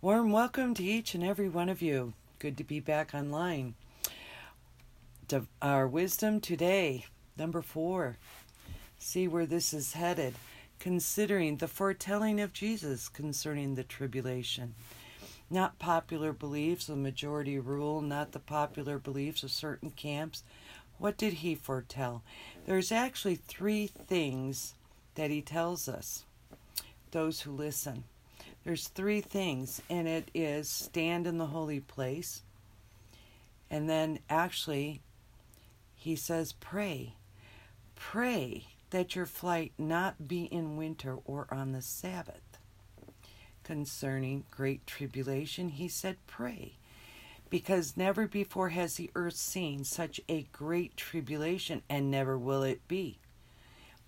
Warm welcome to each and every one of you. Good to be back online. Our wisdom today, number four. See where this is headed, considering the foretelling of Jesus concerning the tribulation. Not popular beliefs, the majority rule, not the popular beliefs of certain camps. What did he foretell? There's actually three things that he tells us, those who listen. There's three things, and it is stand in the holy place. And then actually, he says, pray. Pray that your flight not be in winter or on the Sabbath. Concerning great tribulation, he said, pray. Because never before has the earth seen such a great tribulation, and never will it be.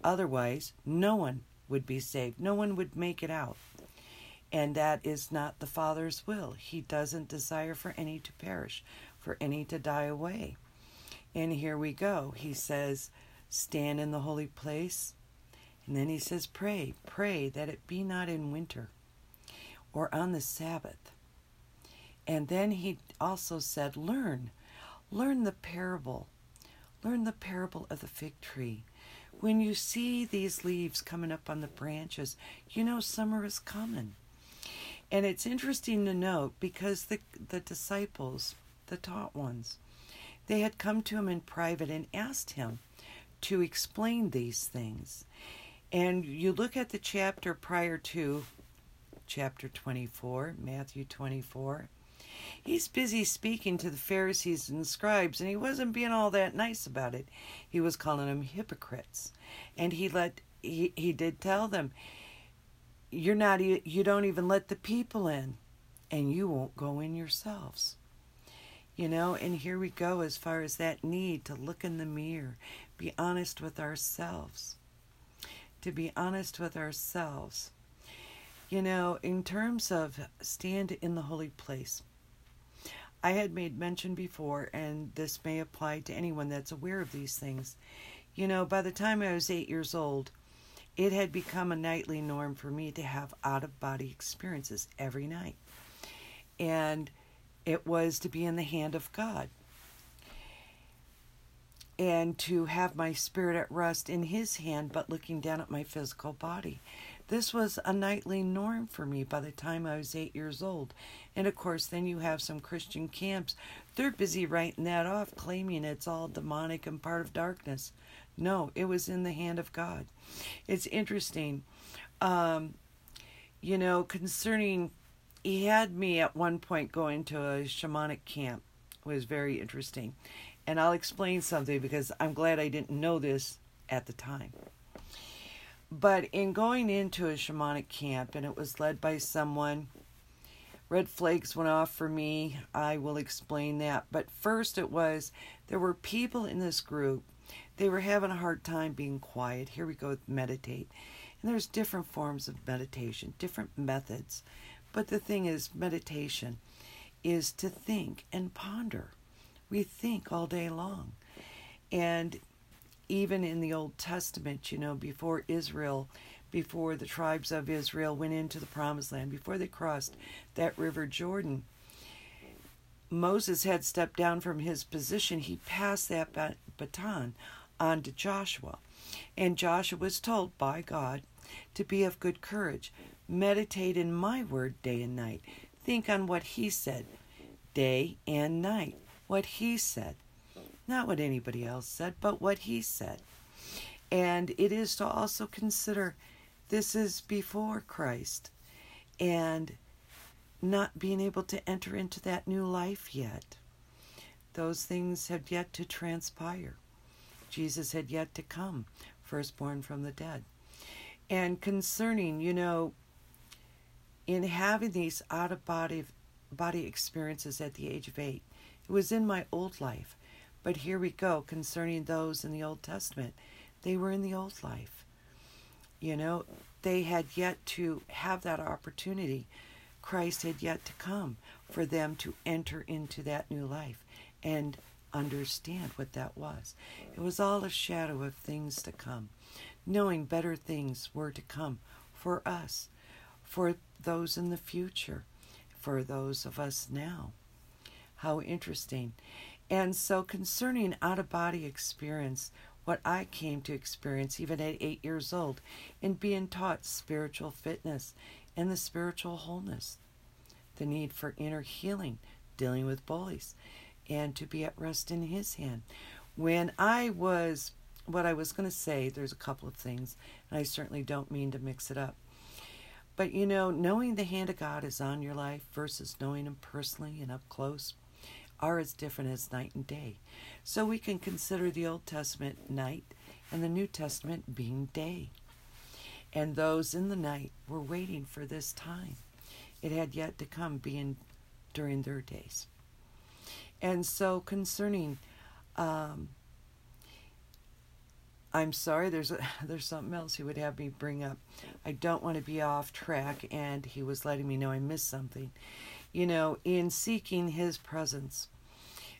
Otherwise, no one would be saved. No one would make it out. And that is not the Father's will. He doesn't desire for any to perish, for any to die away. And here we go. He says, Stand in the holy place. And then he says, Pray, pray that it be not in winter or on the Sabbath. And then he also said, Learn, learn the parable. Learn the parable of the fig tree. When you see these leaves coming up on the branches, you know summer is coming. And it's interesting to note because the, the disciples, the taught ones, they had come to him in private and asked him to explain these things. And you look at the chapter prior to chapter 24, Matthew 24. He's busy speaking to the Pharisees and scribes, and he wasn't being all that nice about it. He was calling them hypocrites. And he let he, he did tell them, you're not you don't even let the people in and you won't go in yourselves. You know and here we go as far as that need to look in the mirror be honest with ourselves. To be honest with ourselves. You know in terms of stand in the holy place i had made mention before and this may apply to anyone that's aware of these things. You know by the time i was 8 years old it had become a nightly norm for me to have out of body experiences every night. And it was to be in the hand of God and to have my spirit at rest in His hand, but looking down at my physical body. This was a nightly norm for me by the time I was eight years old. And of course, then you have some Christian camps. They're busy writing that off, claiming it's all demonic and part of darkness. No, it was in the hand of God. It's interesting. Um, you know, concerning, he had me at one point going to a shamanic camp. It was very interesting. And I'll explain something because I'm glad I didn't know this at the time. But in going into a shamanic camp, and it was led by someone, red flags went off for me. I will explain that. But first, it was there were people in this group they were having a hard time being quiet. Here we go with meditate. And there's different forms of meditation, different methods. But the thing is, meditation is to think and ponder. We think all day long. And even in the Old Testament, you know, before Israel, before the tribes of Israel went into the promised land, before they crossed that river Jordan, Moses had stepped down from his position. He passed that baton on to Joshua. And Joshua was told by God to be of good courage. Meditate in my word day and night. Think on what he said day and night. What he said. Not what anybody else said, but what he said. And it is to also consider this is before Christ and not being able to enter into that new life yet. Those things have yet to transpire. Jesus had yet to come, firstborn from the dead. And concerning, you know, in having these out of body body experiences at the age of eight, it was in my old life. But here we go concerning those in the Old Testament. They were in the old life. You know, they had yet to have that opportunity. Christ had yet to come for them to enter into that new life. And understand what that was. It was all a shadow of things to come, knowing better things were to come for us, for those in the future. for those of us now. How interesting. And so, concerning out of body experience, what I came to experience even at eight years old in being taught spiritual fitness and the spiritual wholeness, the need for inner healing, dealing with bullies, and to be at rest in His hand. When I was, what I was going to say, there's a couple of things, and I certainly don't mean to mix it up. But you know, knowing the hand of God is on your life versus knowing Him personally and up close are as different as night and day. So we can consider the Old Testament night and the New Testament being day. And those in the night were waiting for this time. It had yet to come, being during their days. And so, concerning, um, I'm sorry, there's a, there's something else he would have me bring up. I don't want to be off track, and he was letting me know I missed something. You know, in seeking his presence,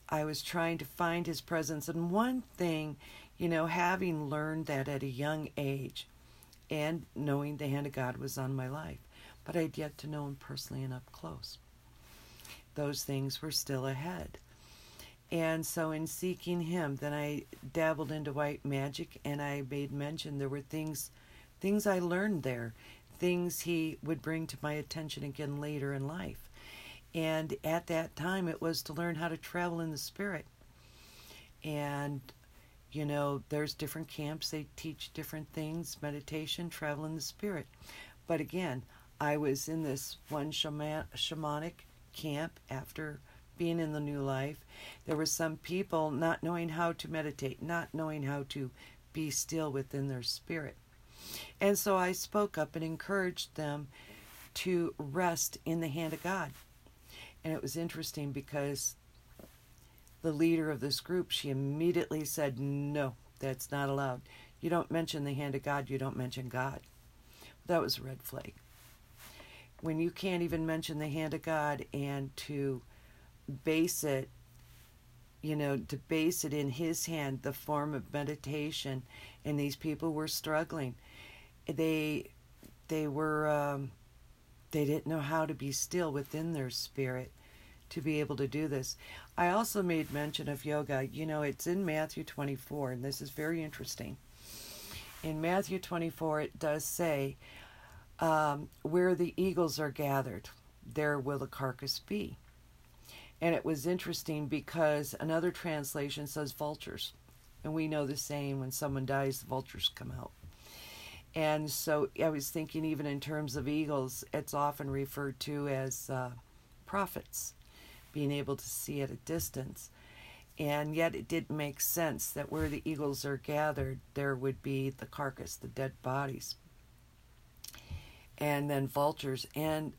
I was trying to find his presence. And one thing, you know, having learned that at a young age and knowing the hand of God was on my life, but I'd yet to know him personally and up close. Those things were still ahead. And so, in seeking him, then I dabbled into white magic and I made mention there were things, things I learned there, things he would bring to my attention again later in life. And at that time, it was to learn how to travel in the spirit. And, you know, there's different camps, they teach different things meditation, travel in the spirit. But again, I was in this one shaman, shamanic camp after being in the new life. There were some people not knowing how to meditate, not knowing how to be still within their spirit. And so I spoke up and encouraged them to rest in the hand of God. And it was interesting because the leader of this group, she immediately said, No, that's not allowed. You don't mention the hand of God, you don't mention God. That was a red flag. When you can't even mention the hand of God and to base it, you know, to base it in His hand, the form of meditation, and these people were struggling. They, they were um, they didn't know how to be still within their spirit to be able to do this. I also made mention of yoga. You know, it's in Matthew 24, and this is very interesting. In Matthew 24, it does say, um, Where the eagles are gathered, there will the carcass be. And it was interesting because another translation says vultures. And we know the saying when someone dies, the vultures come out. And so I was thinking, even in terms of eagles, it's often referred to as uh, prophets, being able to see at a distance. And yet it did make sense that where the eagles are gathered, there would be the carcass, the dead bodies, and then vultures. And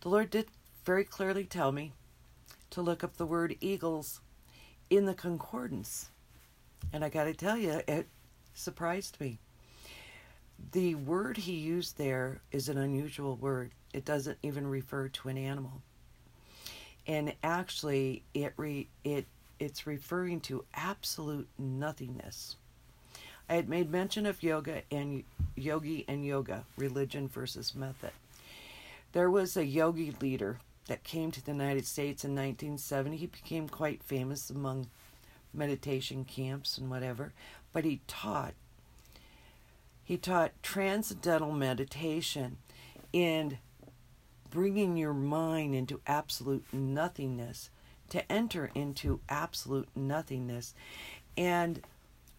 the Lord did very clearly tell me to look up the word eagles in the concordance. And I got to tell you, it surprised me the word he used there is an unusual word. It doesn't even refer to an animal. And actually it re, it it's referring to absolute nothingness. I had made mention of yoga and yogi and yoga, religion versus method. There was a yogi leader that came to the United States in 1970. He became quite famous among meditation camps and whatever, but he taught he taught transcendental meditation in bringing your mind into absolute nothingness, to enter into absolute nothingness. And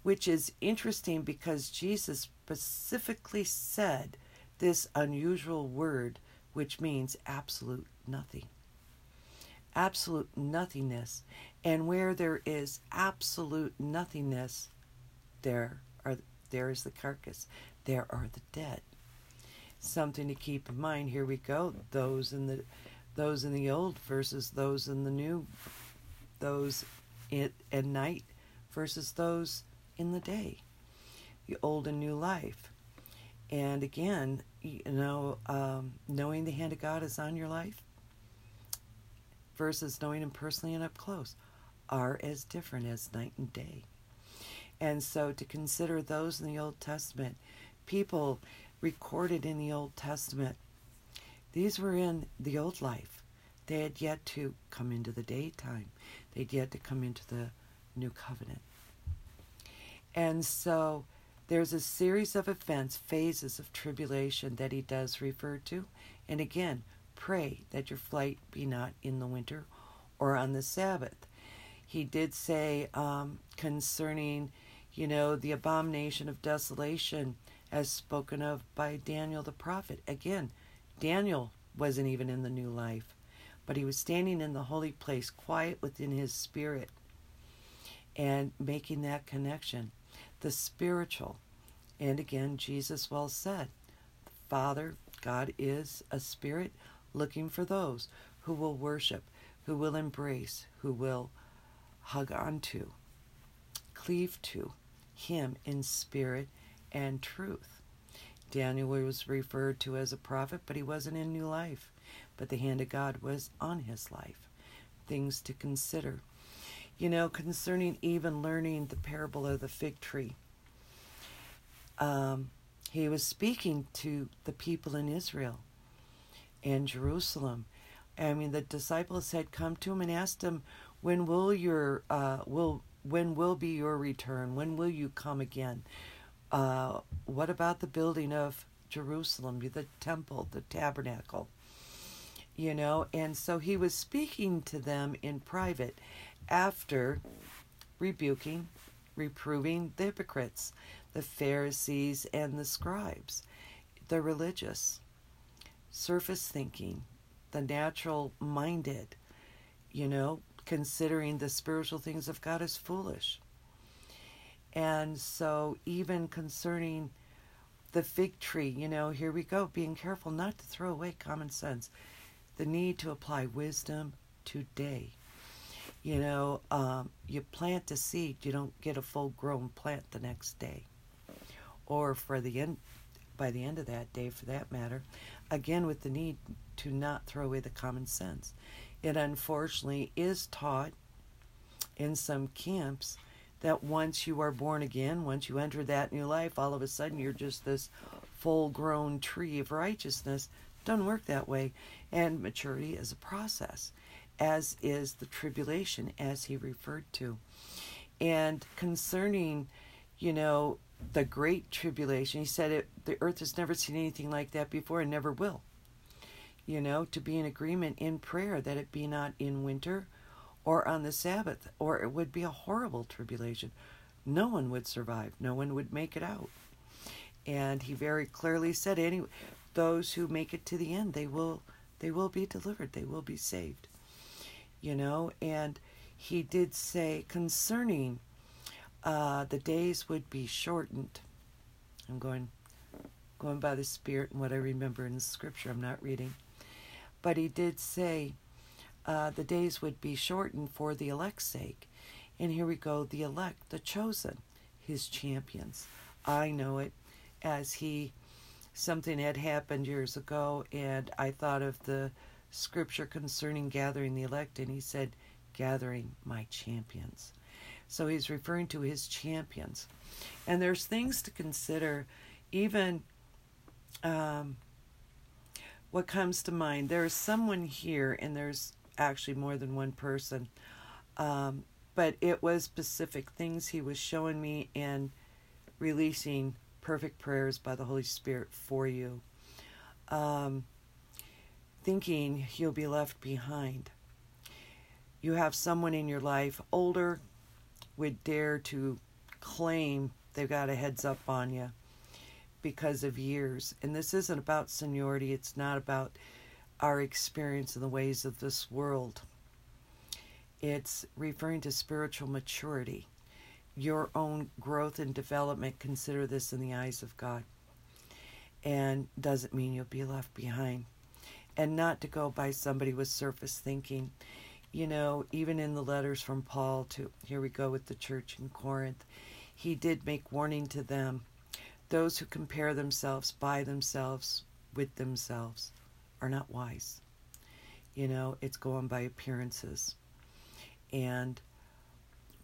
which is interesting because Jesus specifically said this unusual word, which means absolute nothing. Absolute nothingness. And where there is absolute nothingness, there are there is the carcass. There are the dead. Something to keep in mind. Here we go. Those in the those in the old versus those in the new. Those in, at night versus those in the day. The old and new life. And again, you know, um, knowing the hand of God is on your life versus knowing Him personally and up close are as different as night and day. And so to consider those in the Old Testament, people recorded in the Old Testament, these were in the old life. They had yet to come into the daytime. They'd yet to come into the new covenant. And so there's a series of events, phases of tribulation that he does refer to. And again, pray that your flight be not in the winter or on the Sabbath. He did say um, concerning, you know, the abomination of desolation as spoken of by Daniel the prophet. Again, Daniel wasn't even in the new life, but he was standing in the holy place, quiet within his spirit, and making that connection. The spiritual. And again, Jesus well said, Father, God is a spirit looking for those who will worship, who will embrace, who will hug onto, cleave to him in spirit and truth. Daniel was referred to as a prophet, but he wasn't in new life. But the hand of God was on his life. Things to consider. You know, concerning even learning the parable of the fig tree, um, he was speaking to the people in Israel and Jerusalem. I mean, the disciples had come to him and asked him, "When will your uh, will when will be your return? When will you come again? Uh, what about the building of Jerusalem, the temple, the tabernacle?" You know, and so he was speaking to them in private after rebuking, reproving the hypocrites, the Pharisees and the scribes, the religious surface thinking, the natural minded, you know, considering the spiritual things of God as foolish. And so, even concerning the fig tree, you know, here we go, being careful not to throw away common sense, the need to apply wisdom today. You know, um, you plant a seed, you don't get a full grown plant the next day. Or for the end, by the end of that day, for that matter, again with the need to not throw away the common sense. It unfortunately is taught in some camps that once you are born again, once you enter that new life, all of a sudden you're just this full grown tree of righteousness. Doesn't work that way. And maturity is a process, as is the tribulation, as he referred to. And concerning, you know, the great tribulation. He said it the earth has never seen anything like that before and never will. You know, to be in agreement in prayer that it be not in winter or on the Sabbath, or it would be a horrible tribulation. No one would survive. No one would make it out. And he very clearly said, any those who make it to the end, they will they will be delivered. They will be saved. You know, and he did say concerning uh, the days would be shortened. I'm going going by the Spirit and what I remember in the Scripture. I'm not reading, but he did say uh, the days would be shortened for the elect's sake. And here we go, the elect, the chosen, his champions. I know it as he something had happened years ago, and I thought of the scripture concerning gathering the elect, and he said, gathering my champions. So he's referring to his champions. And there's things to consider, even um, what comes to mind. There's someone here, and there's actually more than one person, um, but it was specific things he was showing me and releasing perfect prayers by the Holy Spirit for you. Um, thinking you'll be left behind. You have someone in your life, older, would dare to claim they've got a heads up on you because of years. And this isn't about seniority, it's not about our experience in the ways of this world. It's referring to spiritual maturity, your own growth and development. Consider this in the eyes of God. And doesn't mean you'll be left behind. And not to go by somebody with surface thinking you know, even in the letters from Paul to here we go with the church in Corinth, he did make warning to them those who compare themselves by themselves with themselves are not wise. You know, it's going by appearances. And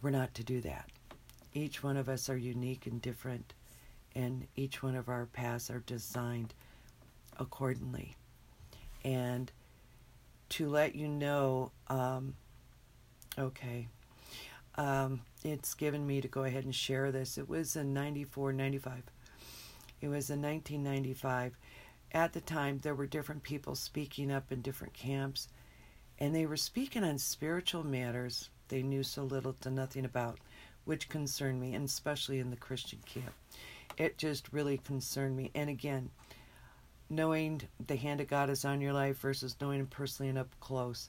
we're not to do that. Each one of us are unique and different, and each one of our paths are designed accordingly. And to let you know, um, okay, um, it's given me to go ahead and share this. It was in 94, 95. It was in 1995. At the time, there were different people speaking up in different camps, and they were speaking on spiritual matters they knew so little to nothing about, which concerned me, and especially in the Christian camp. It just really concerned me. And again, knowing the hand of God is on your life versus knowing Him personally and up close.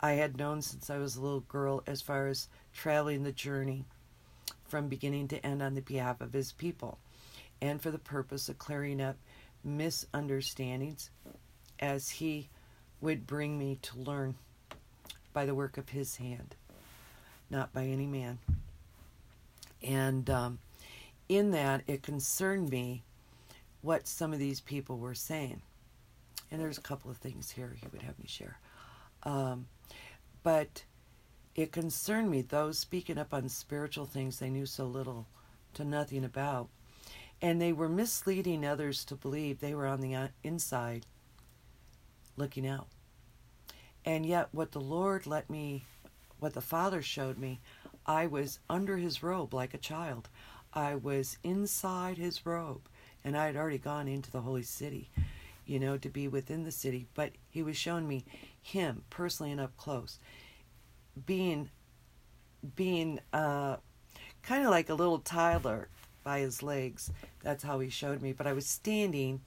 I had known since I was a little girl as far as traveling the journey from beginning to end on the behalf of His people and for the purpose of clearing up misunderstandings as He would bring me to learn by the work of His hand, not by any man. And um, in that, it concerned me what some of these people were saying. And there's a couple of things here he would have me share. Um, but it concerned me, those speaking up on spiritual things they knew so little to nothing about. And they were misleading others to believe they were on the uh, inside looking out. And yet, what the Lord let me, what the Father showed me, I was under His robe like a child. I was inside His robe and I had already gone into the holy city, you know, to be within the city. But he was showing me him personally and up close, being, being uh, kind of like a little toddler by his legs. That's how he showed me. But I was standing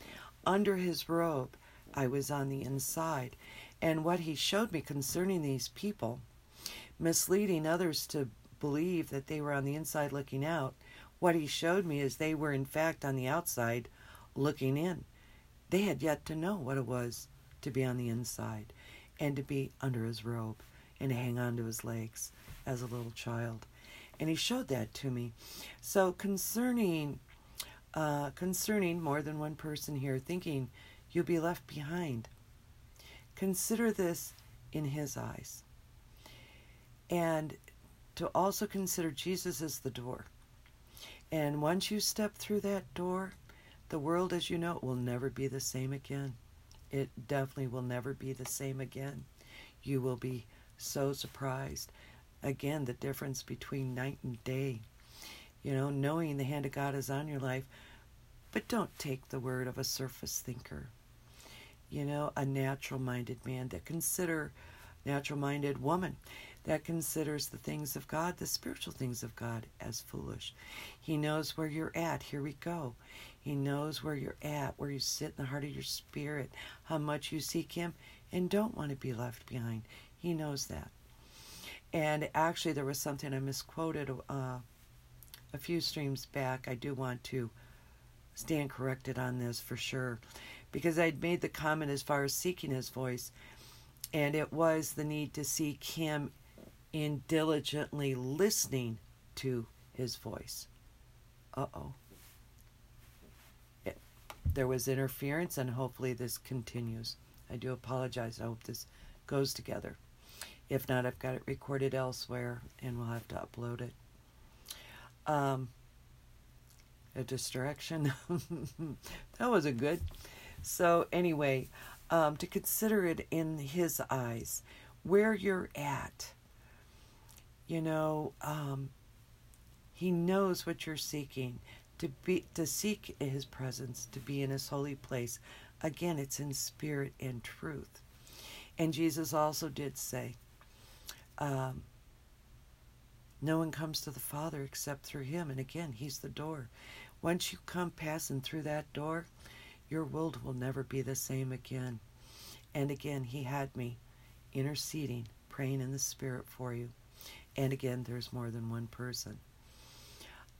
under his robe. I was on the inside. And what he showed me concerning these people, misleading others to believe that they were on the inside looking out, what he showed me is they were, in fact, on the outside looking in. They had yet to know what it was to be on the inside and to be under his robe and to hang on to his legs as a little child. And he showed that to me. So concerning uh, concerning more than one person here thinking you'll be left behind. Consider this in his eyes. And to also consider Jesus as the door. And once you step through that door, the world as you know it will never be the same again. It definitely will never be the same again. You will be so surprised. Again, the difference between night and day. You know, knowing the hand of God is on your life, but don't take the word of a surface thinker. You know, a natural minded man that consider natural minded woman that considers the things of God, the spiritual things of God, as foolish. He knows where you're at. Here we go. He knows where you're at, where you sit in the heart of your spirit, how much you seek Him, and don't want to be left behind. He knows that. And actually, there was something I misquoted uh, a few streams back. I do want to stand corrected on this for sure, because I'd made the comment as far as seeking His voice, and it was the need to seek Him in diligently listening to his voice. Uh oh. There was interference, and hopefully this continues. I do apologize. I hope this goes together. If not, I've got it recorded elsewhere, and we'll have to upload it. Um, a distraction. that wasn't good. So, anyway, um, to consider it in his eyes, where you're at you know, um, He knows what you're seeking. To be to seek His presence, to be in His holy place. Again, it's in spirit and truth. And Jesus also did say, um, "No one comes to the Father except through Him." And again, He's the door. Once you come passing through that door, your world will never be the same again. And again, He had me interceding, praying in the Spirit for you. And again, there's more than one person.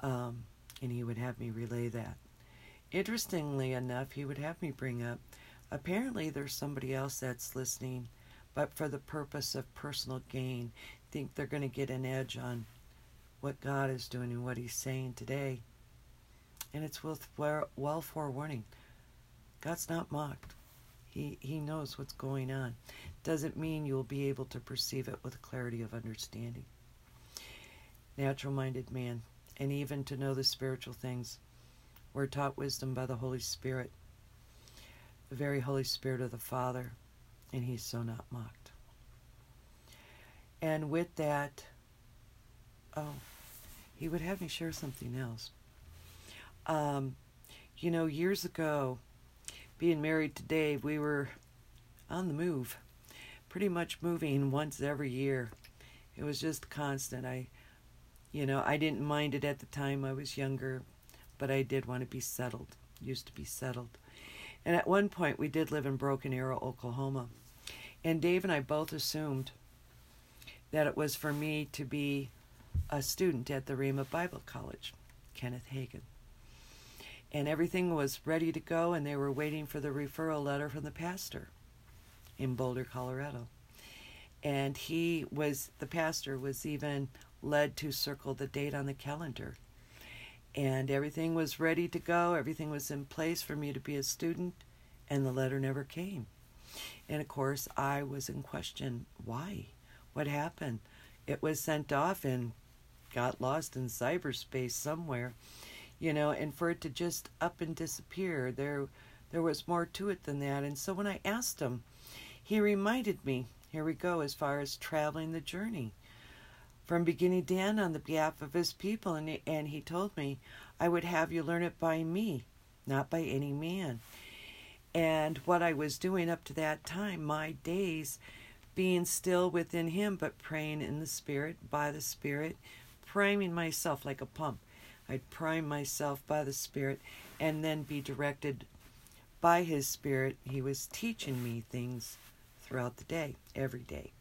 Um, and he would have me relay that. Interestingly enough, he would have me bring up apparently there's somebody else that's listening, but for the purpose of personal gain, think they're going to get an edge on what God is doing and what He's saying today. And it's with well forewarning. God's not mocked. He, he knows what's going on. Doesn't mean you'll be able to perceive it with clarity of understanding natural minded man, and even to know the spiritual things. We're taught wisdom by the Holy Spirit, the very Holy Spirit of the Father, and He's so not mocked. And with that, oh, he would have me share something else. Um, you know, years ago, being married to Dave, we were on the move, pretty much moving once every year. It was just constant. I, you know, I didn't mind it at the time. I was younger, but I did want to be settled. Used to be settled. And at one point, we did live in Broken Arrow, Oklahoma. And Dave and I both assumed that it was for me to be a student at the Rhema Bible College, Kenneth Hagin. And everything was ready to go, and they were waiting for the referral letter from the pastor in Boulder, Colorado. And he was, the pastor was even led to circle the date on the calendar. And everything was ready to go, everything was in place for me to be a student, and the letter never came. And of course, I was in question why? What happened? It was sent off and got lost in cyberspace somewhere, you know, and for it to just up and disappear, there there was more to it than that. And so when I asked him, he reminded me, here we go, as far as traveling the journey from beginning to end on the behalf of his people. And he, and he told me, I would have you learn it by me, not by any man. And what I was doing up to that time, my days being still within him, but praying in the Spirit, by the Spirit, priming myself like a pump. I'd prime myself by the Spirit and then be directed by His Spirit. He was teaching me things throughout the day, every day.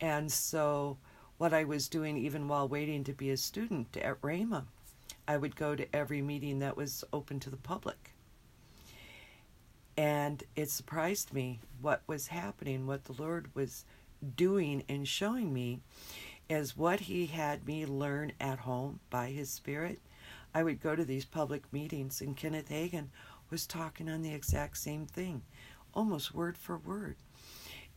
And so, what I was doing, even while waiting to be a student at Rhema, I would go to every meeting that was open to the public. And it surprised me what was happening, what the Lord was doing and showing me as what He had me learn at home by His Spirit. I would go to these public meetings, and Kenneth Hagin was talking on the exact same thing, almost word for word.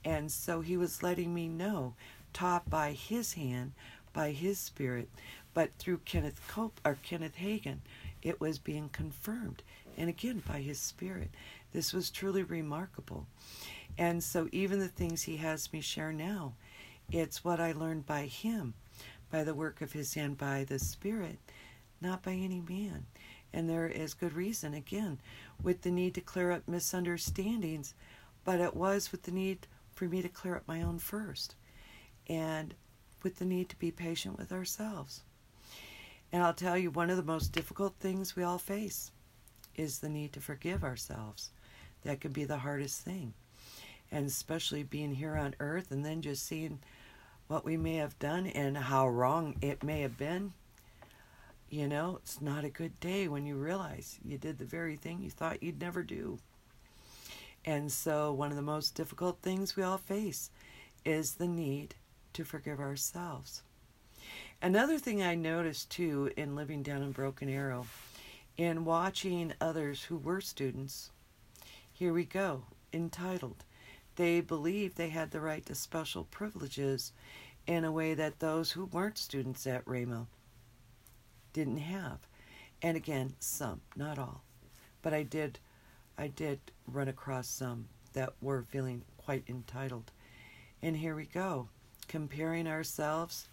And so he was letting me know, taught by his hand, by his spirit, but through Kenneth Cope or Kenneth Hagin, it was being confirmed. And again, by his spirit. This was truly remarkable. And so, even the things he has me share now, it's what I learned by him, by the work of his hand, by the Spirit, not by any man. And there is good reason, again, with the need to clear up misunderstandings, but it was with the need for me to clear up my own first, and with the need to be patient with ourselves. And I'll tell you, one of the most difficult things we all face is the need to forgive ourselves that can be the hardest thing. And especially being here on earth and then just seeing what we may have done and how wrong it may have been. You know, it's not a good day when you realize you did the very thing you thought you'd never do. And so, one of the most difficult things we all face is the need to forgive ourselves. Another thing I noticed too in living down in Broken Arrow, in watching others who were students here we go, entitled. They believed they had the right to special privileges in a way that those who weren't students at Rhema didn't have. And again, some, not all. But I did I did run across some that were feeling quite entitled. And here we go, comparing ourselves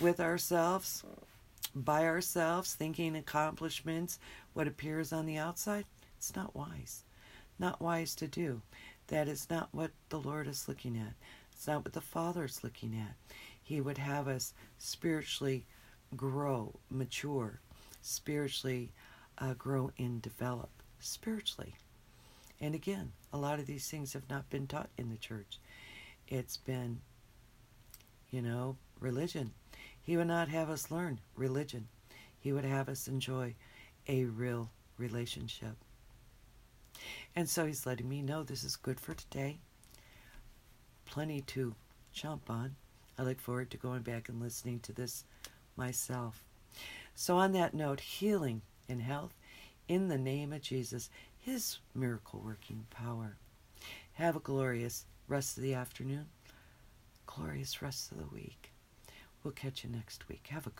with ourselves, by ourselves, thinking accomplishments, what appears on the outside. It's not wise not wise to do. That is not what the Lord is looking at. It's not what the Father is looking at. He would have us spiritually grow, mature, spiritually uh, grow and develop spiritually. And again, a lot of these things have not been taught in the church. It's been, you know, religion. He would not have us learn religion. He would have us enjoy a real relationship. And so he's letting me know this is good for today. Plenty to jump on. I look forward to going back and listening to this myself. So, on that note, healing and health in the name of Jesus, his miracle working power. Have a glorious rest of the afternoon, glorious rest of the week. We'll catch you next week. Have a good